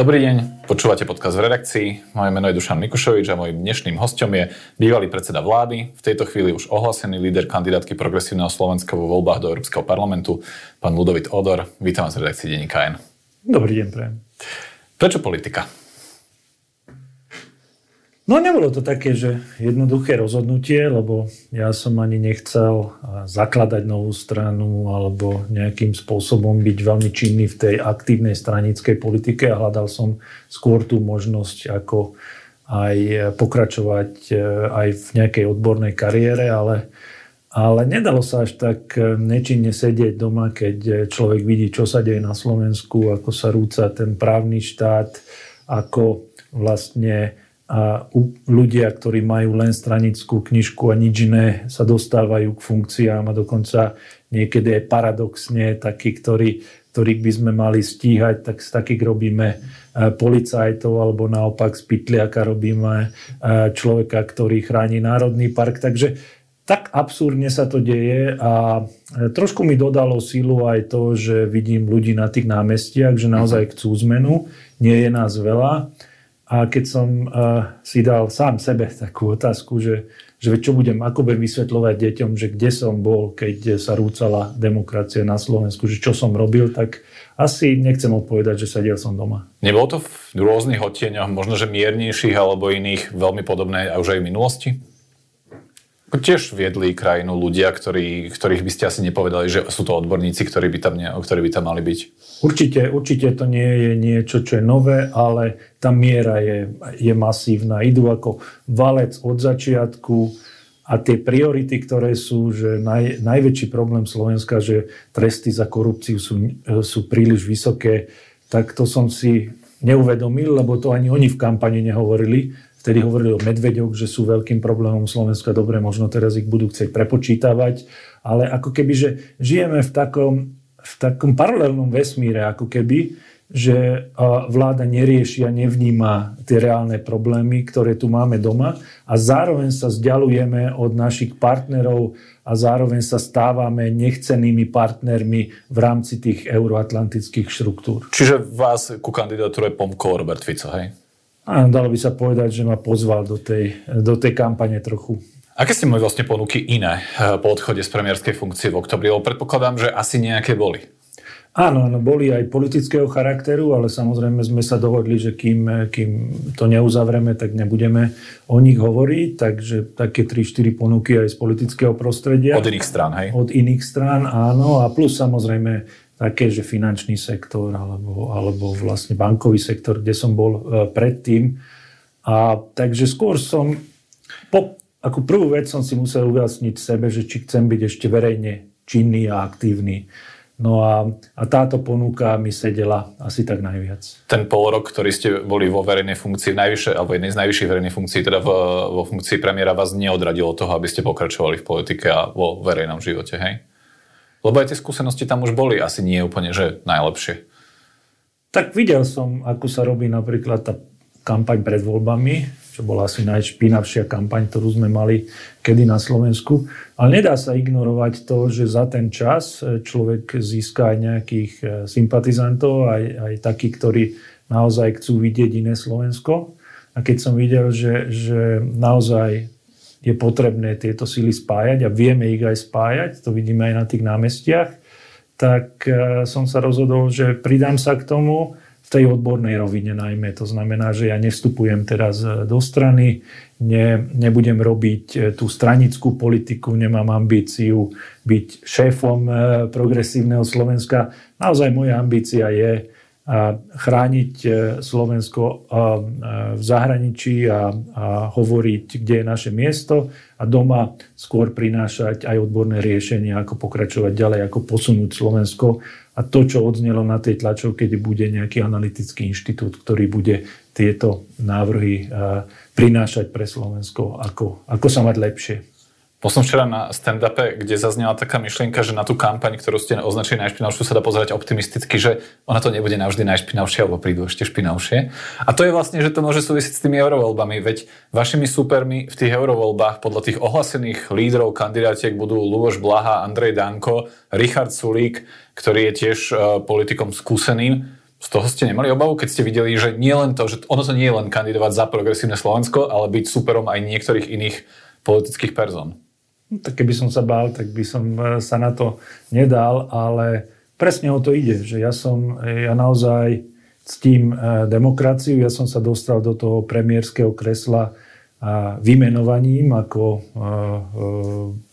Dobrý deň, počúvate podcast v redakcii. Moje meno je Dušan Mikušovič a môjim dnešným hostom je bývalý predseda vlády, v tejto chvíli už ohlasený líder kandidátky Progresívneho Slovenska vo voľbách do Európskeho parlamentu, pán Ludovit Odor. Vítam vás v redakcii Denníka N. Dobrý deň, prejem. Prečo politika? No nebolo to také, že jednoduché rozhodnutie, lebo ja som ani nechcel zakladať novú stranu alebo nejakým spôsobom byť veľmi činný v tej aktívnej stranickej politike. A hľadal som skôr tú možnosť ako aj pokračovať e, aj v nejakej odbornej kariére, ale, ale nedalo sa až tak e, nečinne sedieť doma, keď človek vidí, čo sa deje na Slovensku, ako sa rúca ten právny štát, ako vlastne a ľudia, ktorí majú len stranickú knižku a nič iné, sa dostávajú k funkciám a dokonca niekedy aj paradoxne takí, ktorí, ktorých by sme mali stíhať, tak z takých robíme e, policajtov alebo naopak z pytliaka robíme e, človeka, ktorý chráni Národný park. Takže tak absurdne sa to deje a e, trošku mi dodalo silu aj to, že vidím ľudí na tých námestiach, že naozaj chcú zmenu, nie je nás veľa a keď som uh, si dal sám sebe takú otázku, že, že čo budem, ako budem vysvetľovať deťom, že kde som bol, keď sa rúcala demokracia na Slovensku, že čo som robil, tak asi nechcem odpovedať, že sedel som doma. Nebolo to v rôznych odtieňoch, možno že miernejších alebo iných, veľmi podobné a už aj v minulosti? Tiež viedli krajinu ľudia, ktorí, ktorých by ste asi nepovedali, že sú to odborníci, ktorí by tam, ktorí by tam mali byť. Určite, určite to nie je niečo, čo je nové, ale tá miera je, je masívna. Idú ako valec od začiatku a tie priority, ktoré sú, že naj, najväčší problém Slovenska, že tresty za korupciu sú, sú príliš vysoké, tak to som si neuvedomil, lebo to ani oni v kampani nehovorili Vtedy hovorili o medveďoch, že sú veľkým problémom Slovenska. Dobre, možno teraz ich budú chcieť prepočítavať, ale ako keby, že žijeme v takom, v takom paralelnom vesmíre, ako keby, že vláda nerieši a nevníma tie reálne problémy, ktoré tu máme doma a zároveň sa vzdialujeme od našich partnerov a zároveň sa stávame nechcenými partnermi v rámci tých euroatlantických štruktúr. Čiže vás ku kandidatúre pomkol Robert Fico, hej? Dalo by sa povedať, že ma pozval do tej, do tej kampane trochu. Aké ste mali vlastne ponuky iné eh, po odchode z premiérskej funkcie v oktobri? Lebo predpokladám, že asi nejaké boli. Áno, áno, boli aj politického charakteru, ale samozrejme sme sa dohodli, že kým, kým to neuzavreme, tak nebudeme o nich hovoriť. Takže také 3-4 ponuky aj z politického prostredia. Od iných strán, hej? Od iných strán, áno. A plus samozrejme také, že finančný sektor alebo, alebo vlastne bankový sektor, kde som bol e, predtým. A takže skôr som, po, ako prvú vec som si musel ujasniť sebe, že či chcem byť ešte verejne činný a aktívny. No a, a táto ponuka mi sedela asi tak najviac. Ten pol rok, ktorý ste boli vo verejnej funkcii, najvyššie, alebo jednej z najvyšších verejných funkcií, teda v, vo funkcii premiéra, vás neodradilo toho, aby ste pokračovali v politike a vo verejnom živote, hej? Lebo aj tie skúsenosti tam už boli asi nie úplne, že najlepšie. Tak videl som, ako sa robí napríklad tá kampaň pred voľbami, čo bola asi najšpinavšia kampaň, ktorú sme mali kedy na Slovensku. Ale nedá sa ignorovať to, že za ten čas e, človek získa aj nejakých e, sympatizantov, aj, aj takých, ktorí naozaj chcú vidieť iné Slovensko. A keď som videl, že, že naozaj je potrebné tieto sily spájať a vieme ich aj spájať, to vidíme aj na tých námestiach, tak e, som sa rozhodol, že pridám sa k tomu v tej odbornej rovine najmä. To znamená, že ja nevstupujem teraz e, do strany, ne, nebudem robiť e, tú stranickú politiku, nemám ambíciu byť šéfom progresívneho Slovenska. Naozaj moja ambícia je chrániť e, Slovensko e, v zahraničí a, hovoriť, kde je naše miesto a doma skôr prinášať aj odborné riešenia, ako pokračovať ďalej, ako posunúť Slovensko. A to, čo odznelo na tej tlačovke, keď bude nejaký analytický inštitút, ktorý bude tieto návrhy e, prinášať pre Slovensko, ako, ako sa mať lepšie. Bol som včera na stand-upe, kde zaznela taká myšlienka, že na tú kampaň, ktorú ste označili najšpinavšiu, sa dá pozerať optimisticky, že ona to nebude navždy najšpinavšia, alebo prídu ešte špinavšie. A to je vlastne, že to môže súvisieť s tými eurovoľbami, veď vašimi súpermi v tých eurovoľbách podľa tých ohlasených lídrov kandidátiek budú Luboš Blaha, Andrej Danko, Richard Sulík, ktorý je tiež uh, politikom skúseným. Z toho ste nemali obavu, keď ste videli, že nie len to, že ono to nie je len kandidovať za progresívne Slovensko, ale byť superom aj niektorých iných politických person. No, tak keby som sa bál, tak by som e, sa na to nedal, ale presne o to ide, že ja som, ja naozaj ctím e, demokraciu, ja som sa dostal do toho premiérskeho kresla vymenovaním ako e,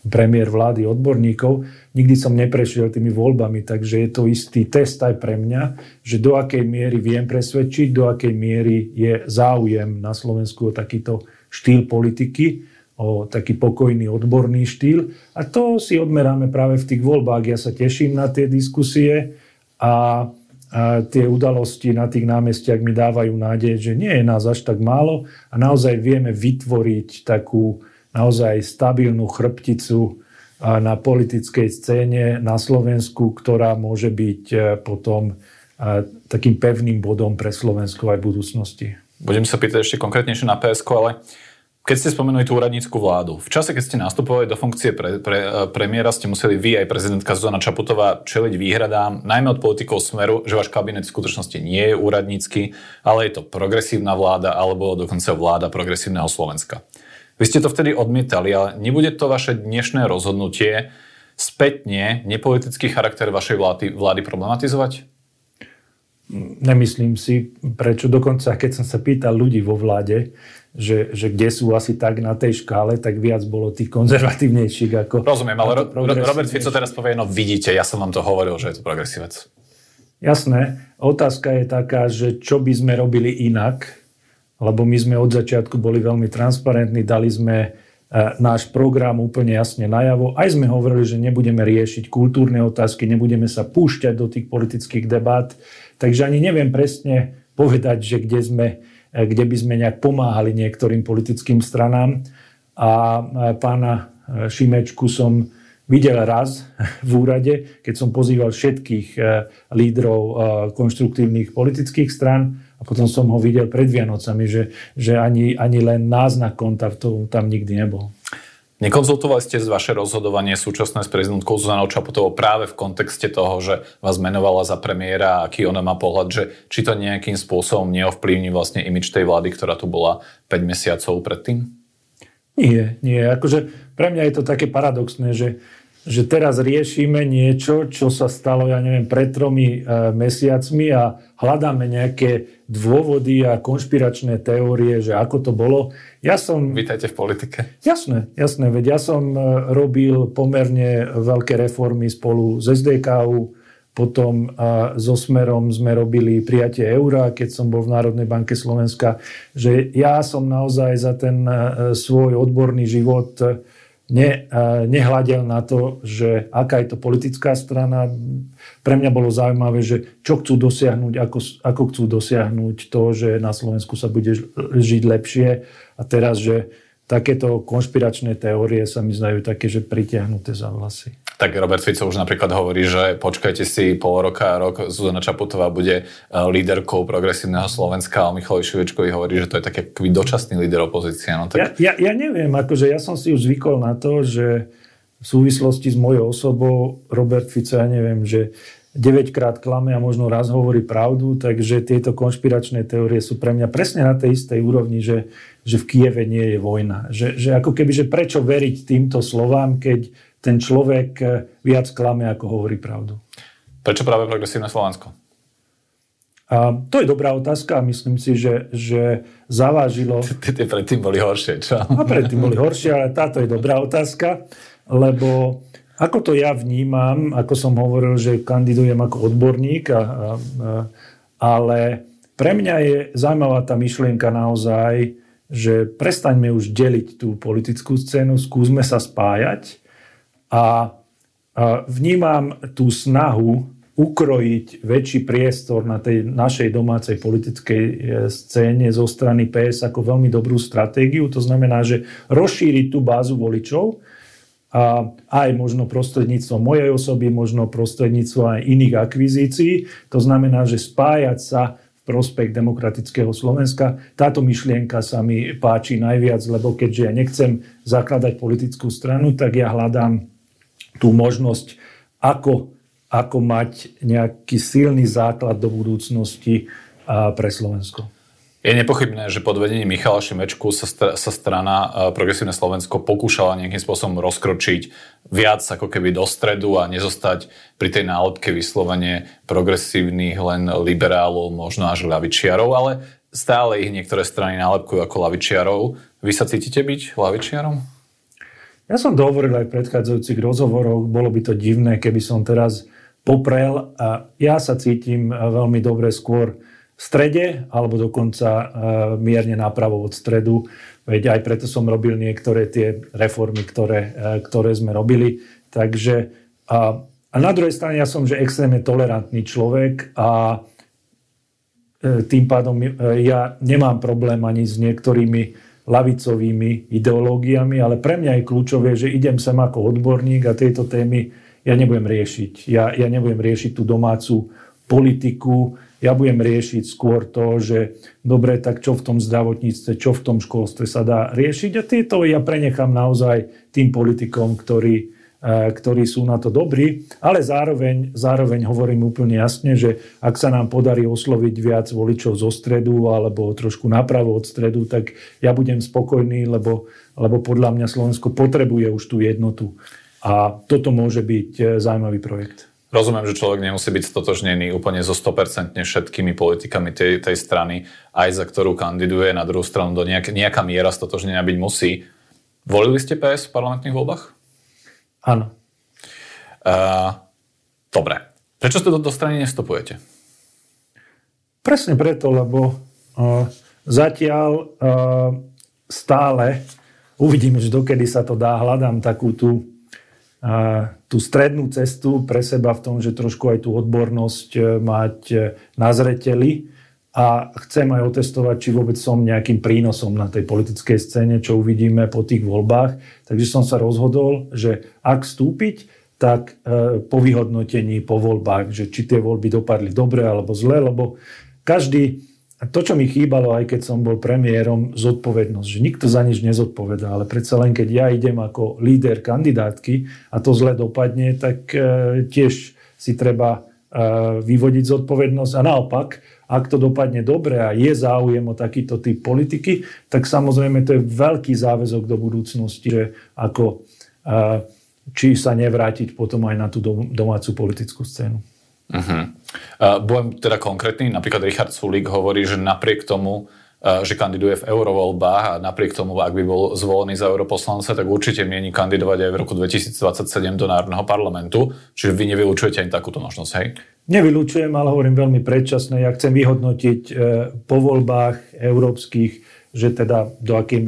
premiér vlády odborníkov. Nikdy som neprešiel tými voľbami, takže je to istý test aj pre mňa, že do akej miery viem presvedčiť, do akej miery je záujem na Slovensku o takýto štýl politiky, o taký pokojný odborný štýl. A to si odmeráme práve v tých voľbách. Ja sa teším na tie diskusie a a tie udalosti na tých námestiach mi dávajú nádej, že nie je nás až tak málo a naozaj vieme vytvoriť takú naozaj stabilnú chrbticu na politickej scéne na Slovensku, ktorá môže byť e, potom takým pevným bodom pre Slovensko aj v budúcnosti. Budem sa pýtať ešte konkrétnejšie na PSK, ale keď ste spomenuli tú úradnícku vládu, v čase, keď ste nastupovali do funkcie pre, pre, e, premiéra, ste museli vy aj prezidentka Zuzana Čaputová čeliť výhradám, najmä od politikov Smeru, že váš kabinet v skutočnosti nie je úradnícky, ale je to progresívna vláda alebo dokonca vláda progresívneho Slovenska. Vy ste to vtedy odmietali, ale nebude to vaše dnešné rozhodnutie spätne nepolitický charakter vašej vlády, vlády problematizovať? Nemyslím si, prečo dokonca, keď som sa pýtal ľudí vo vláde, že, že kde sú asi tak na tej škále, tak viac bolo tých konzervatívnejších ako... Rozumiem, ale Robert Fico teraz povie, no vidíte, ja som vám to hovoril, že je to progresívec. Jasné. Otázka je taká, že čo by sme robili inak, lebo my sme od začiatku boli veľmi transparentní, dali sme e, náš program úplne jasne najavo. Aj sme hovorili, že nebudeme riešiť kultúrne otázky, nebudeme sa púšťať do tých politických debát. Takže ani neviem presne povedať, že kde sme kde by sme nejak pomáhali niektorým politickým stranám. A e, pána e, Šimečku som videl raz v úrade, keď som pozýval všetkých lídrov konštruktívnych politických stran a potom som ho videl pred Vianocami, že, že ani, ani len náznak kontaktu tam nikdy nebol. Nekonzultovali ste vaše rozhodovanie súčasné s prezidentkou Zuzanou Čaputovou práve v kontexte toho, že vás menovala za premiéra, aký ona má pohľad, že či to nejakým spôsobom neovplyvní vlastne imič tej vlády, ktorá tu bola 5 mesiacov predtým? Nie, nie. Akože pre mňa je to také paradoxné, že že teraz riešime niečo, čo sa stalo, ja neviem, pred tromi e, mesiacmi a hľadáme nejaké dôvody a konšpiračné teórie, že ako to bolo. Ja som... Vítajte v politike. Jasné, jasné, veď ja som e, robil pomerne veľké reformy spolu s SDKU, potom a so Smerom sme robili prijatie eura, keď som bol v Národnej banke Slovenska, že ja som naozaj za ten e, svoj odborný život ne, nehľadel na to, že aká je to politická strana. Pre mňa bolo zaujímavé, že čo chcú dosiahnuť, ako, ako chcú dosiahnuť to, že na Slovensku sa bude žiť lepšie. A teraz, že takéto konšpiračné teórie sa mi zdajú také, že pritiahnuté za vlasy. Tak Robert Fico už napríklad hovorí, že počkajte si pol roka rok, Zuzana Čaputová bude e, líderkou progresívneho Slovenska a Michal Šivečkovi hovorí, že to je taký dočasný líder opozície. No, tak... ja, ja, ja neviem, akože ja som si už zvykol na to, že v súvislosti s mojou osobou Robert Fico, ja neviem, že 9 krát klame a možno raz hovorí pravdu, takže tieto konšpiračné teórie sú pre mňa presne na tej istej úrovni, že, že v Kieve nie je vojna. Že, že ako keby, že prečo veriť týmto slovám, keď ten človek eh, viac klame, ako hovorí pravdu. Prečo práve progresívne Slovensko? A to je dobrá otázka a myslím si, že, že zavážilo... Tie predtým boli horšie, čo? A predtým boli horšie, ale táto je dobrá otázka, lebo ako to ja vnímam, ako som hovoril, že kandidujem ako odborník, a, a, a, ale pre mňa je zaujímavá tá myšlienka naozaj, že prestaňme už deliť tú politickú scénu, skúsme sa spájať a, vnímam tú snahu ukrojiť väčší priestor na tej našej domácej politickej e, scéne zo strany PS ako veľmi dobrú stratégiu. To znamená, že rozšíriť tú bázu voličov, a aj možno prostredníctvom mojej osoby, možno prostredníctvom aj iných akvizícií. To znamená, že spájať sa v prospech demokratického Slovenska. Táto myšlienka sa mi páči najviac, lebo keďže ja nechcem zakladať politickú stranu, tak ja hľadám tú možnosť, ako ako mať nejaký silný základ do budúcnosti pre Slovensko. Je nepochybné, že pod vedením Michala Šimečku sa, str- sa strana Progresívne Slovensko pokúšala nejakým spôsobom rozkročiť viac ako keby do stredu a nezostať pri tej nálepke vyslovene progresívnych len liberálov, možno až ľavičiarov, ale stále ich niektoré strany nálepkujú ako lavičiarov. Vy sa cítite byť lavičiarom? Ja som to hovoril aj v predchádzajúcich rozhovoroch, bolo by to divné, keby som teraz poprel a ja sa cítim veľmi dobre skôr v strede alebo dokonca e, mierne napravo od stredu. Veď aj preto som robil niektoré tie reformy, ktoré, e, ktoré sme robili. Takže a, a na druhej strane ja som že extrémne tolerantný človek a tým pádom ja nemám problém ani s niektorými lavicovými ideológiami, ale pre mňa je kľúčové, že idem sem ako odborník a tieto témy ja nebudem riešiť. Ja, ja nebudem riešiť tú domácu politiku, ja budem riešiť skôr to, že dobre, tak čo v tom zdravotníctve, čo v tom školstve sa dá riešiť a tieto ja prenechám naozaj tým politikom, ktorí, ktorí sú na to dobrí, ale zároveň, zároveň hovorím úplne jasne, že ak sa nám podarí osloviť viac voličov zo stredu alebo trošku napravo od stredu, tak ja budem spokojný, lebo, lebo podľa mňa Slovensko potrebuje už tú jednotu. A toto môže byť e, zaujímavý projekt. Rozumiem, že človek nemusí byť stotožnený úplne so 100% všetkými politikami tej, tej strany, aj za ktorú kandiduje. Na druhú stranu do nejak, nejaká miera stotožnenia byť musí. Volili ste PS v parlamentných voľbách? Áno. Uh, dobre. Prečo ste do, do strany nevstupujete? Presne preto, lebo uh, zatiaľ uh, stále uvidím, že dokedy sa to dá. Hľadám takú tú, uh, tú strednú cestu pre seba v tom, že trošku aj tú odbornosť mať na zreteli a chcem aj otestovať, či vôbec som nejakým prínosom na tej politickej scéne, čo uvidíme po tých voľbách. Takže som sa rozhodol, že ak vstúpiť, tak e, po vyhodnotení, po voľbách, že či tie voľby dopadli dobre alebo zle, lebo každý, to, čo mi chýbalo, aj keď som bol premiérom, zodpovednosť, že nikto za nič nezodpovedá, ale predsa len keď ja idem ako líder kandidátky a to zle dopadne, tak e, tiež si treba e, vyvodiť zodpovednosť a naopak, ak to dopadne dobre a je záujem o takýto typ politiky, tak samozrejme to je veľký záväzok do budúcnosti, že ako, či sa nevrátiť potom aj na tú domácu politickú scénu. Uh-huh. Uh, budem teda konkrétny, napríklad Richard Sulík hovorí, že napriek tomu, že kandiduje v eurovoľbách a napriek tomu, ak by bol zvolený za europoslanca, tak určite mieni kandidovať aj v roku 2027 do Národného parlamentu. Čiže vy nevylučujete ani takúto možnosť, hej? Nevylučujem, ale hovorím veľmi predčasné. Ja chcem vyhodnotiť e, po voľbách európskych, že teda do akej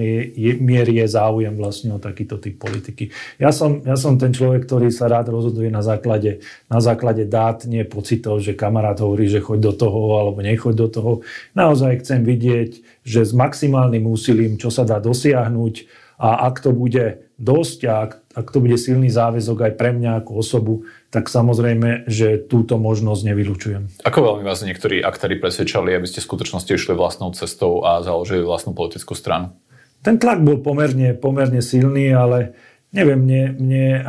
miery je záujem vlastne o takýto typ politiky. Ja som, ja som ten človek, ktorý sa rád rozhoduje na základe, na základe dát, nie pocitov, že kamarát hovorí, že choď do toho alebo nechoď do toho. Naozaj chcem vidieť, že s maximálnym úsilím, čo sa dá dosiahnuť a ak to bude dosť a ak, ak to bude silný záväzok aj pre mňa ako osobu, tak samozrejme, že túto možnosť nevylučujem. Ako veľmi vás niektorí aktéri presvedčali, aby ste v skutočnosti išli vlastnou cestou a založili vlastnú politickú stranu? Ten tlak bol pomerne, pomerne silný, ale neviem, mne, mne uh,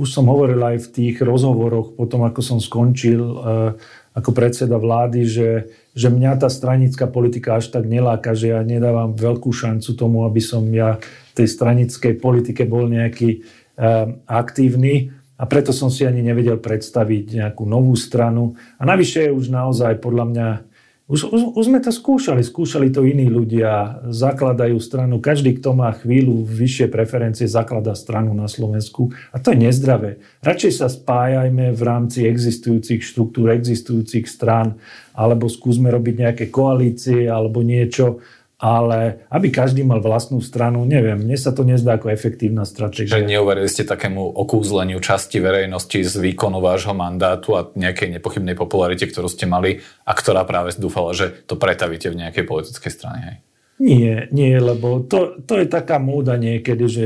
už som hovoril aj v tých rozhovoroch, potom ako som skončil uh, ako predseda vlády, že, že mňa tá stranická politika až tak neláka, že ja nedávam veľkú šancu tomu, aby som ja v tej stranickej politike bol nejaký uh, aktívny a preto som si ani nevedel predstaviť nejakú novú stranu. A navyše už naozaj podľa mňa, už, už, už sme to skúšali, skúšali to iní ľudia, zakladajú stranu, každý, kto má chvíľu vyššie preferencie, zakladá stranu na Slovensku. A to je nezdravé. Radšej sa spájajme v rámci existujúcich štruktúr, existujúcich strán, alebo skúsme robiť nejaké koalície alebo niečo, ale aby každý mal vlastnú stranu, neviem, mne sa to nezdá ako efektívna stratégia. Že neuverili ste takému okúzleniu časti verejnosti z výkonu vášho mandátu a nejakej nepochybnej popularite, ktorú ste mali a ktorá práve dúfala, že to pretavíte v nejakej politickej strane. Hej? Nie, nie, lebo to, to je taká múda niekedy, že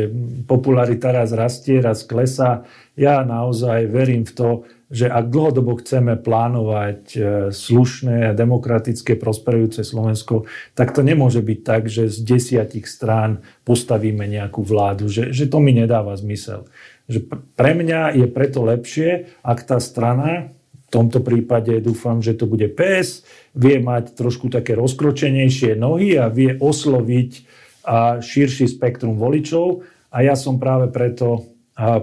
popularita raz rastie, raz klesá. Ja naozaj verím v to, že ak dlhodobo chceme plánovať e, slušné a demokratické prosperujúce Slovensko, tak to nemôže byť tak, že z desiatich strán postavíme nejakú vládu, že, že to mi nedáva zmysel. že pre mňa je preto lepšie, ak tá strana, v tomto prípade dúfam, že to bude PS, vie mať trošku také rozkročenejšie nohy a vie osloviť a širší spektrum voličov. A ja som práve preto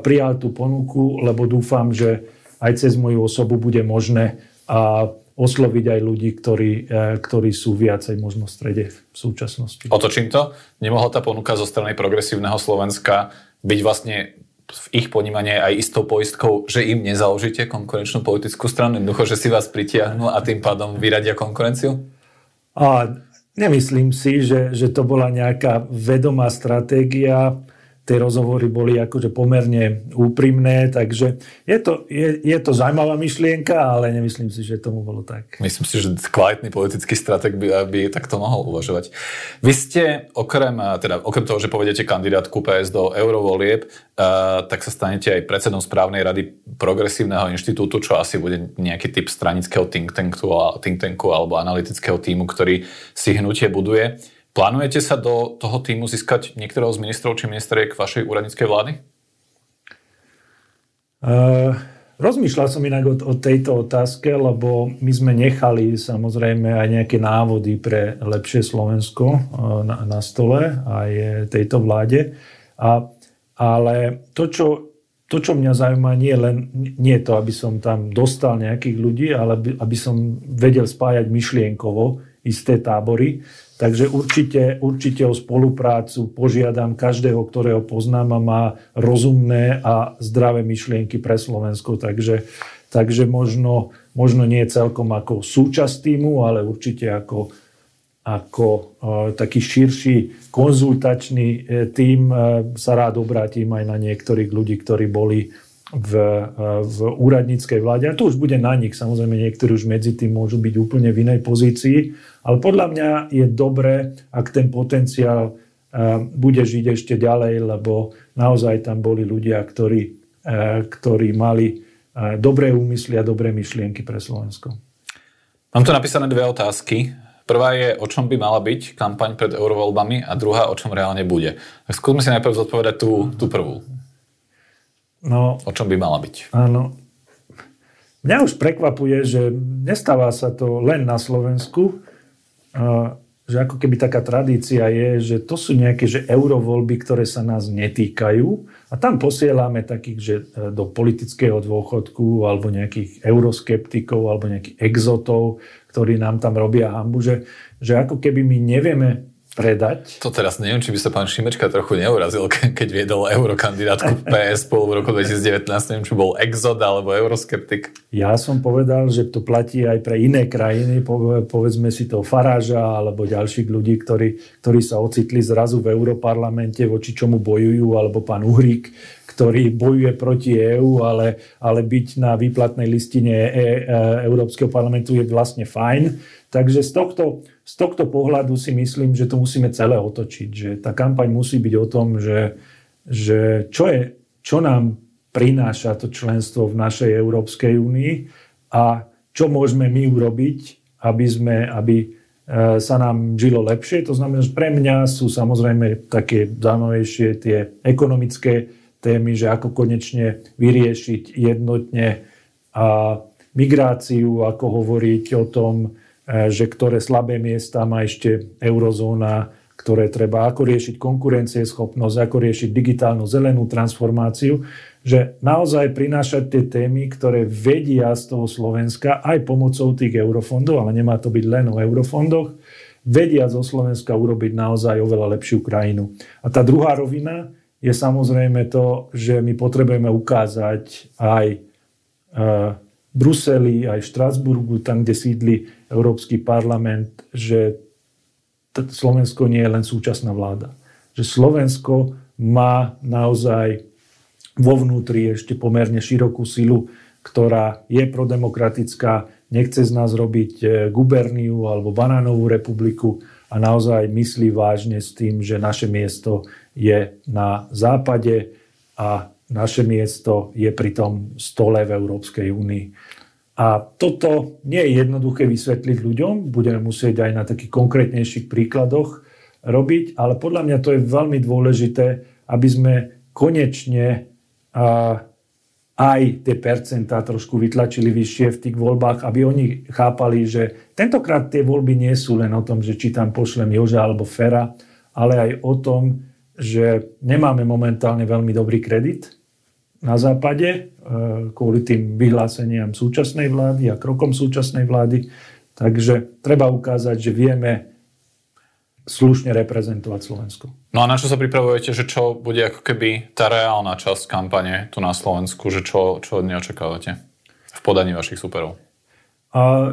prijal tú ponuku, lebo dúfam, že aj cez moju osobu bude možné osloviť aj ľudí, ktorí, e, ktorí sú viacej možno v strede v súčasnosti. Otočím to. Nemohla tá ponuka zo strany progresívneho Slovenska byť vlastne v ich ponímanie aj istou poistkou, že im nezaložíte konkurenčnú politickú stranu, jednoducho, že si vás pritiahnu a tým pádom vyradia konkurenciu? A nemyslím si, že, že to bola nejaká vedomá stratégia tie rozhovory boli akože pomerne úprimné, takže je to, je, je to zaujímavá myšlienka, ale nemyslím si, že tomu bolo tak. Myslím si, že kvalitný politický strateg by, by takto mohol uvažovať. Vy ste okrem, teda, okrem toho, že povedete kandidátku PS do eurovolieb, uh, tak sa stanete aj predsedom správnej rady Progresívneho inštitútu, čo asi bude nejaký typ stranického think tanku, think tanku alebo analytického týmu, ktorý si hnutie buduje. Plánujete sa do toho týmu získať niektorého z ministrov či ministeriek vašej úradníckej vlády? Uh, rozmýšľal som inak o, o tejto otázke, lebo my sme nechali samozrejme aj nejaké návody pre lepšie Slovensko uh, na, na stole aj tejto vláde. A, ale to čo, to, čo mňa zaujíma, nie len nie to, aby som tam dostal nejakých ľudí, ale aby, aby som vedel spájať myšlienkovo isté tábory. Takže určite, určite o spoluprácu požiadam každého, ktorého poznám a má rozumné a zdravé myšlienky pre Slovensko. Takže, takže možno, možno nie celkom ako súčasť týmu, ale určite ako, ako uh, taký širší konzultačný uh, tím uh, sa rád obrátim aj na niektorých ľudí, ktorí boli v, v úradníckej vláde. A to už bude na nich. Samozrejme, niektorí už medzi tým môžu byť úplne v inej pozícii. Ale podľa mňa je dobré, ak ten potenciál bude žiť ešte ďalej, lebo naozaj tam boli ľudia, ktorí, ktorí mali dobré úmysly a dobré myšlienky pre Slovensko. Mám tu napísané dve otázky. Prvá je, o čom by mala byť kampaň pred eurovoľbami a druhá, o čom reálne bude. Tak skúsme si najprv zodpovedať tú, tú prvú. No, o čom by mala byť? Áno. Mňa už prekvapuje, že nestáva sa to len na Slovensku, že ako keby taká tradícia je, že to sú nejaké že eurovoľby, ktoré sa nás netýkajú a tam posielame takých, že e, do politického dôchodku alebo nejakých euroskeptikov alebo nejakých exotov, ktorí nám tam robia hambu, že, že ako keby my nevieme predať. To teraz neviem, či by sa pán Šimečka trochu neurazil, keď viedol eurokandidátku PS pol v roku 2019, neviem, či bol exod alebo euroskeptik. Ja som povedal, že to platí aj pre iné krajiny, povedzme si to Faráža alebo ďalších ľudí, ktorí, ktorí sa ocitli zrazu v europarlamente, voči čomu bojujú, alebo pán Uhrík, ktorý bojuje proti EÚ, ale, ale byť na výplatnej listine e, e, Európskeho parlamentu je vlastne fajn. Takže z tohto, z tohto pohľadu si myslím, že to musíme celé otočiť. Že tá kampaň musí byť o tom, že, že čo, je, čo nám prináša to členstvo v našej Európskej únii a čo môžeme my urobiť, aby, sme, aby e, sa nám žilo lepšie. To znamená, že pre mňa sú samozrejme také zaujímavejšie tie ekonomické témy, že ako konečne vyriešiť jednotne a migráciu, ako hovoriť o tom, e, že ktoré slabé miesta má ešte eurozóna, ktoré treba, ako riešiť konkurencieschopnosť, ako riešiť digitálnu zelenú transformáciu, že naozaj prinášať tie témy, ktoré vedia z toho Slovenska aj pomocou tých eurofondov, ale nemá to byť len o eurofondoch, vedia zo Slovenska urobiť naozaj oveľa lepšiu krajinu. A tá druhá rovina je samozrejme to, že my potrebujeme ukázať aj e, v Bruseli, aj v Štrasburgu, tam, kde sídli Európsky parlament, že Slovensko nie je len súčasná vláda. Že Slovensko má naozaj vo vnútri ešte pomerne širokú silu, ktorá je prodemokratická, nechce z nás robiť e, guberniu alebo banánovú republiku a naozaj myslí vážne s tým, že naše miesto je na západe a naše miesto je pri tom stole v Európskej únii. A toto nie je jednoduché vysvetliť ľuďom, budeme musieť aj na takých konkrétnejších príkladoch robiť, ale podľa mňa to je veľmi dôležité, aby sme konečne aj tie percentá trošku vytlačili vyššie v tých voľbách, aby oni chápali, že tentokrát tie voľby nie sú len o tom, že či tam pošlem Joža alebo Fera, ale aj o tom, že nemáme momentálne veľmi dobrý kredit na západe e, kvôli tým vyhláseniam súčasnej vlády a krokom súčasnej vlády. Takže treba ukázať, že vieme slušne reprezentovať Slovensko. No a na čo sa pripravujete, že čo bude ako keby tá reálna časť kampane tu na Slovensku, že čo, čo od nej očakávate v podaní vašich superov? A,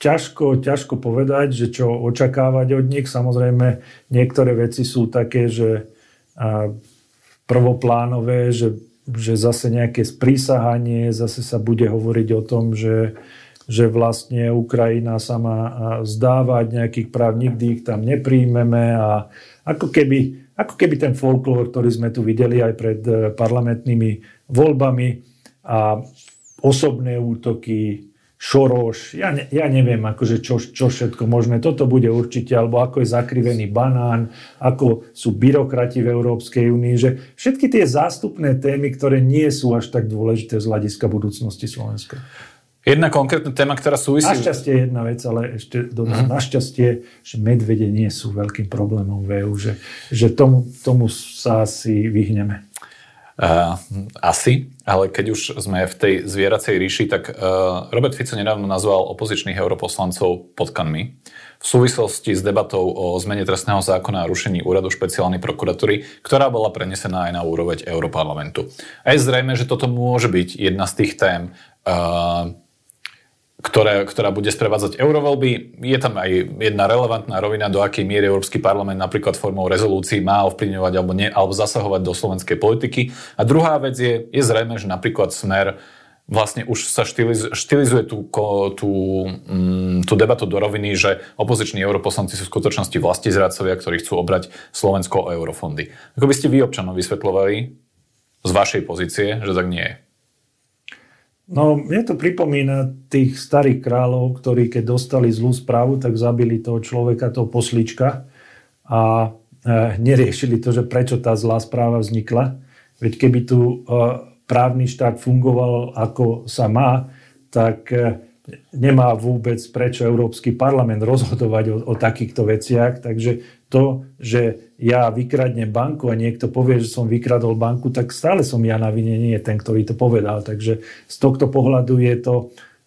ťažko, ťažko povedať, že čo očakávať od nich. Samozrejme, niektoré veci sú také, že prvoplánové, že, že zase nejaké sprísahanie, zase sa bude hovoriť o tom, že že vlastne Ukrajina sa má zdávať nejakých práv, nikdy ich tam nepríjmeme a ako keby, ako keby ten folklór, ktorý sme tu videli aj pred e, parlamentnými voľbami a osobné útoky, Šoroš, ja, ne, ja neviem, akože čo, čo všetko možné. Toto bude určite, alebo ako je zakrivený banán, ako sú byrokrati v Európskej únii, že všetky tie zástupné témy, ktoré nie sú až tak dôležité z hľadiska budúcnosti Slovenska. Jedna konkrétna téma, ktorá súvisí... Našťastie jedna vec, ale ešte dodám, uh-huh. našťastie, že medvede nie sú veľkým problémom v EU, že, že tomu, tomu sa asi vyhneme. Uh, asi, ale keď už sme v tej zvieracej ríši, tak uh, Robert Fico nedávno nazval opozičných europoslancov potkanmi v súvislosti s debatou o zmene trestného zákona a rušení úradu špeciálnej prokuratúry, ktorá bola prenesená aj na úroveň Európarlamentu. A je zrejme, že toto môže byť jedna z tých tém, uh, ktoré, ktorá bude sprevádzať eurovoľby. Je tam aj jedna relevantná rovina, do akej miery Európsky parlament napríklad formou rezolúcií má ovplyvňovať alebo, nie, alebo zasahovať do slovenskej politiky. A druhá vec je, je zrejme, že napríklad Smer vlastne už sa štiliz, štilizuje tú, tú, mm, tú debatu do roviny, že opoziční europoslanci sú v skutočnosti vlasti zradcovia, ktorí chcú obrať Slovensko o eurofondy. Ako by ste vy občanov vysvetľovali z vašej pozície, že tak nie je? No, mne to pripomína tých starých kráľov, ktorí keď dostali zlú správu, tak zabili toho človeka, toho poslička a e, neriešili to, že prečo tá zlá správa vznikla. Veď keby tu e, právny štát fungoval ako sa má, tak e, nemá vôbec prečo Európsky parlament rozhodovať o, o takýchto veciach. Takže to, že ja vykradnem banku a niekto povie, že som vykradol banku, tak stále som ja na vine, nie ten, ktorý to povedal. Takže z tohto pohľadu je to,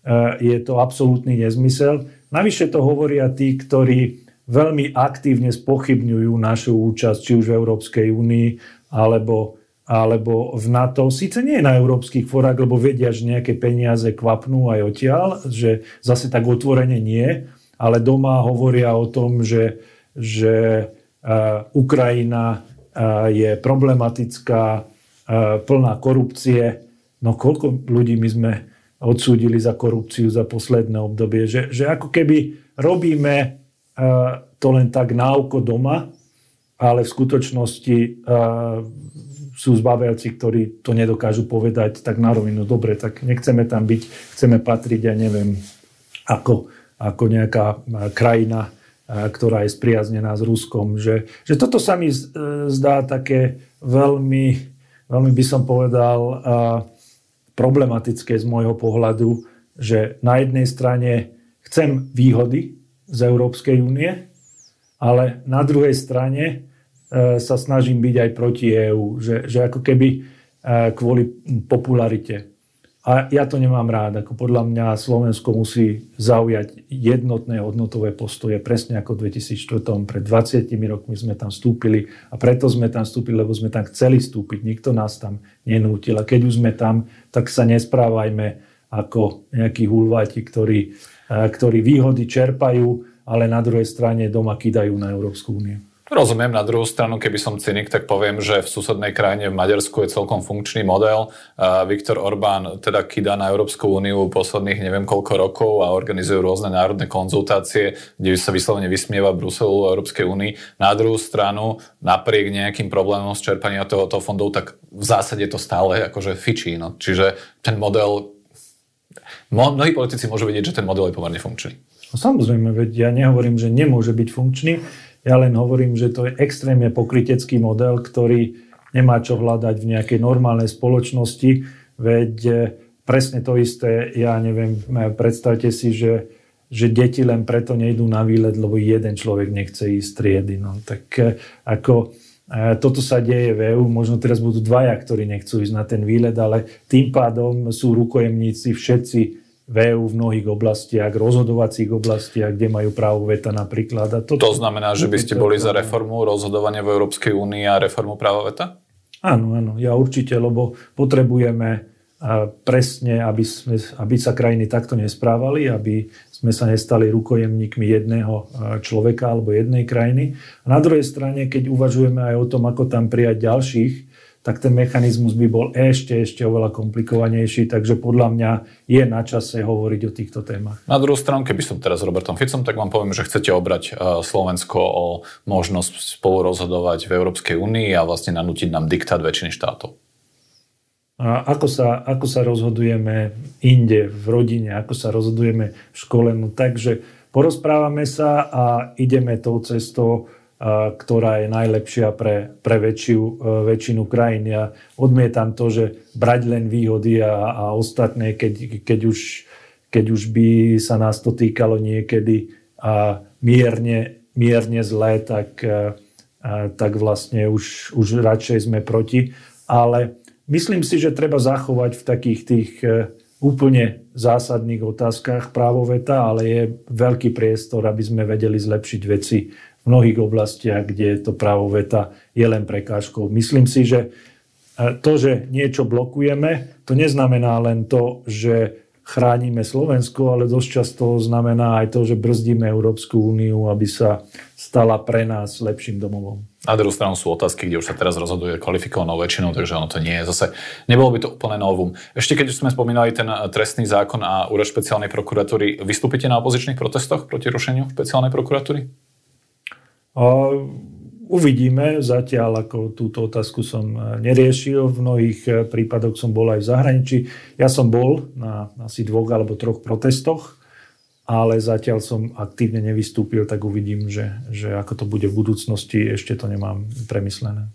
eh, je to absolútny nezmysel. Navyše to hovoria tí, ktorí veľmi aktívne spochybňujú našu účasť, či už v Európskej únii, alebo, alebo v NATO. Sice nie na európskych forách, lebo vedia, že nejaké peniaze kvapnú aj odtiaľ, že zase tak otvorene nie, ale doma hovoria o tom, že že Ukrajina je problematická, plná korupcie. No koľko ľudí my sme odsúdili za korupciu za posledné obdobie, že, že ako keby robíme to len tak na oko doma, ale v skutočnosti sú zbavejci, ktorí to nedokážu povedať tak na rovinu. Dobre, tak nechceme tam byť, chceme patriť, ja neviem, ako, ako nejaká krajina, ktorá je spriaznená s Ruskom. Že, že toto sa mi zdá také veľmi, veľmi by som povedal, problematické z môjho pohľadu, že na jednej strane chcem výhody z Európskej únie, ale na druhej strane e, sa snažím byť aj proti EÚ. Že, že ako keby e, kvôli popularite a ja to nemám rád. Ako podľa mňa Slovensko musí zaujať jednotné hodnotové postoje, presne ako v 2004. Pred 20 rokmi sme tam vstúpili a preto sme tam vstúpili, lebo sme tam chceli vstúpiť. Nikto nás tam nenútil. A keď už sme tam, tak sa nesprávajme ako nejakí hulváti, ktorí, ktorí výhody čerpajú, ale na druhej strane doma kidajú na Európsku úniu. Rozumiem, na druhú stranu, keby som cynik, tak poviem, že v susednej krajine v Maďarsku je celkom funkčný model. Viktor Orbán teda kýda na Európsku úniu posledných neviem koľko rokov a organizuje rôzne národné konzultácie, kde sa vyslovene vysmieva Bruselu a Európskej únii. Na druhú stranu, napriek nejakým problémom s čerpania tohoto fondov, tak v zásade to stále akože fičí. No. Čiže ten model... Mnohí politici môžu vidieť, že ten model je pomerne funkčný. No, samozrejme, veď ja nehovorím, že nemôže byť funkčný. Ja len hovorím, že to je extrémne pokrytecký model, ktorý nemá čo hľadať v nejakej normálnej spoločnosti, veď e, presne to isté, ja neviem, e, predstavte si, že, že deti len preto nejdú na výlet, lebo jeden človek nechce ísť triedy. No, tak e, ako toto sa deje v EU, možno teraz budú dvaja, ktorí nechcú ísť na ten výlet, ale tým pádom sú rukojemníci všetci v EU v mnohých oblastiach, rozhodovacích oblastiach, kde majú právo veta napríklad. A toto, to znamená, že by ste boli za reformu rozhodovania v Európskej únii a reformu práva veta? Áno, áno, ja určite, lebo potrebujeme presne, aby, sme, aby sa krajiny takto nesprávali, aby sme sa nestali rukojemníkmi jedného človeka alebo jednej krajiny. A na druhej strane, keď uvažujeme aj o tom, ako tam prijať ďalších, tak ten mechanizmus by bol ešte, ešte oveľa komplikovanejší, takže podľa mňa je na čase hovoriť o týchto témach. Na druhú stranu, keby som teraz s Robertom Ficom, tak vám poviem, že chcete obrať Slovensko o možnosť spolu rozhodovať v Európskej únii a vlastne nanútiť nám diktát väčšiny štátov. A ako sa, ako sa rozhodujeme inde, v rodine, ako sa rozhodujeme v škole. No, takže porozprávame sa a ideme tou cestou, ktorá je najlepšia pre, pre väčšiu, e, väčšinu krajín. Ja odmietam to, že brať len výhody a, a ostatné, keď, keď, už, keď už by sa nás to týkalo niekedy a mierne, mierne zlé, tak, a, a, tak vlastne už, už radšej sme proti. Ale Myslím si, že treba zachovať v takých tých e, úplne zásadných otázkach právo veta, ale je veľký priestor, aby sme vedeli zlepšiť veci v mnohých oblastiach, kde to právo veta je len prekážkou. Myslím si, že e, to, že niečo blokujeme, to neznamená len to, že chránime Slovensko, ale dosť často znamená aj to, že brzdíme Európsku úniu, aby sa stala pre nás lepším domovom. Na druhú stranu sú otázky, kde už sa teraz rozhoduje kvalifikovanou väčšinou, takže ono to nie je zase, nebolo by to úplne novum. Ešte keď už sme spomínali ten eh, trestný zákon a úrad špeciálnej prokuratúry, vystúpite na opozičných protestoch proti rušeniu špeciálnej prokuratúry? Uvidíme, zatiaľ ako túto otázku som eh, neriešil, v mnohých eh, prípadoch som bol aj v zahraničí. Ja som bol na asi dvoch alebo troch protestoch, ale zatiaľ som aktívne nevystúpil, tak uvidím, že, že ako to bude v budúcnosti, ešte to nemám premyslené.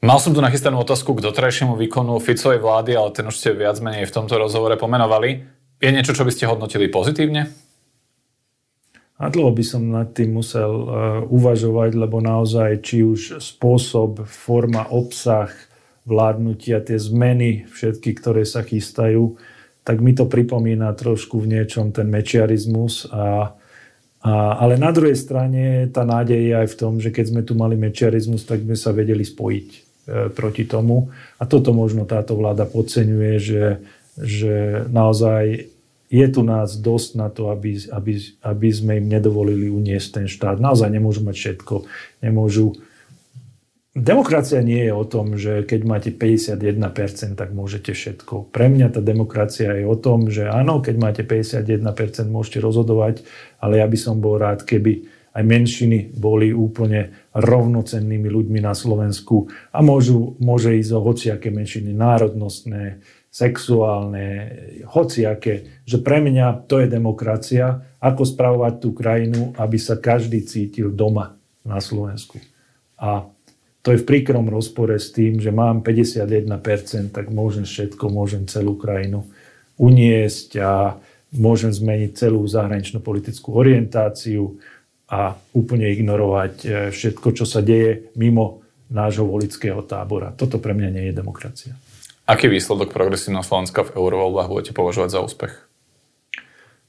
Mal som tu nachystanú otázku k doterajšiemu výkonu Ficovej vlády, ale ten už ste viac menej v tomto rozhovore pomenovali. Je niečo, čo by ste hodnotili pozitívne? A dlho by som nad tým musel uh, uvažovať, lebo naozaj či už spôsob, forma, obsah vládnutia, tie zmeny, všetky, ktoré sa chystajú, tak mi to pripomína trošku v niečom ten mečiarizmus. A, a, ale na druhej strane tá nádej je aj v tom, že keď sme tu mali mečiarizmus, tak sme sa vedeli spojiť e, proti tomu. A toto možno táto vláda podceňuje, že, že naozaj je tu nás dosť na to, aby, aby, aby sme im nedovolili uniesť ten štát. Naozaj nemôžu mať všetko. Nemôžu Demokracia nie je o tom, že keď máte 51%, tak môžete všetko. Pre mňa tá demokracia je o tom, že áno, keď máte 51%, môžete rozhodovať, ale ja by som bol rád, keby aj menšiny boli úplne rovnocennými ľuďmi na Slovensku a môžu, môže ísť o hociaké menšiny, národnostné, sexuálne, hociaké, že pre mňa to je demokracia, ako spravovať tú krajinu, aby sa každý cítil doma na Slovensku. A to je v príkrom rozpore s tým, že mám 51%, tak môžem všetko, môžem celú krajinu uniesť a môžem zmeniť celú zahraničnú politickú orientáciu a úplne ignorovať e, všetko, čo sa deje mimo nášho volického tábora. Toto pre mňa nie je demokracia. Aký výsledok progresívneho Slovenska v eurovoľbách budete považovať za úspech?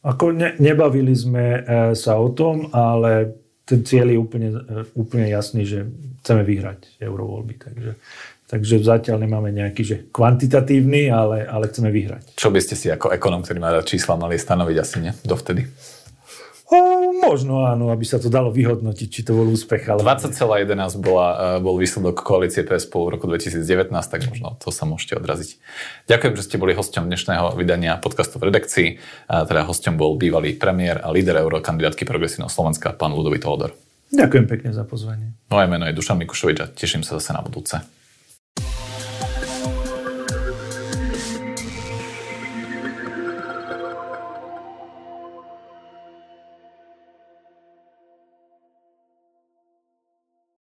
Ako ne, nebavili sme e, sa o tom, ale ten cieľ je úplne, úplne jasný, že chceme vyhrať eurovoľby. Takže, takže zatiaľ nemáme nejaký že kvantitatívny, ale, ale chceme vyhrať. Čo by ste si ako ekonom, ktorý má čísla, mali stanoviť asi nie dovtedy? Možno áno, aby sa to dalo vyhodnotiť, či to bol úspech. Ale... 20,11 bola, e, bol výsledok koalície PS v roku 2019, tak možno to sa môžete odraziť. Ďakujem, že ste boli hosťom dnešného vydania podcastu v redakcii. A teda hosťom bol bývalý premiér a líder eurokandidátky Progresívneho Slovenska, pán Ludovít Hodor. Ďakujem pekne za pozvanie. Moje meno je Dušan Mikušovič a teším sa zase na budúce.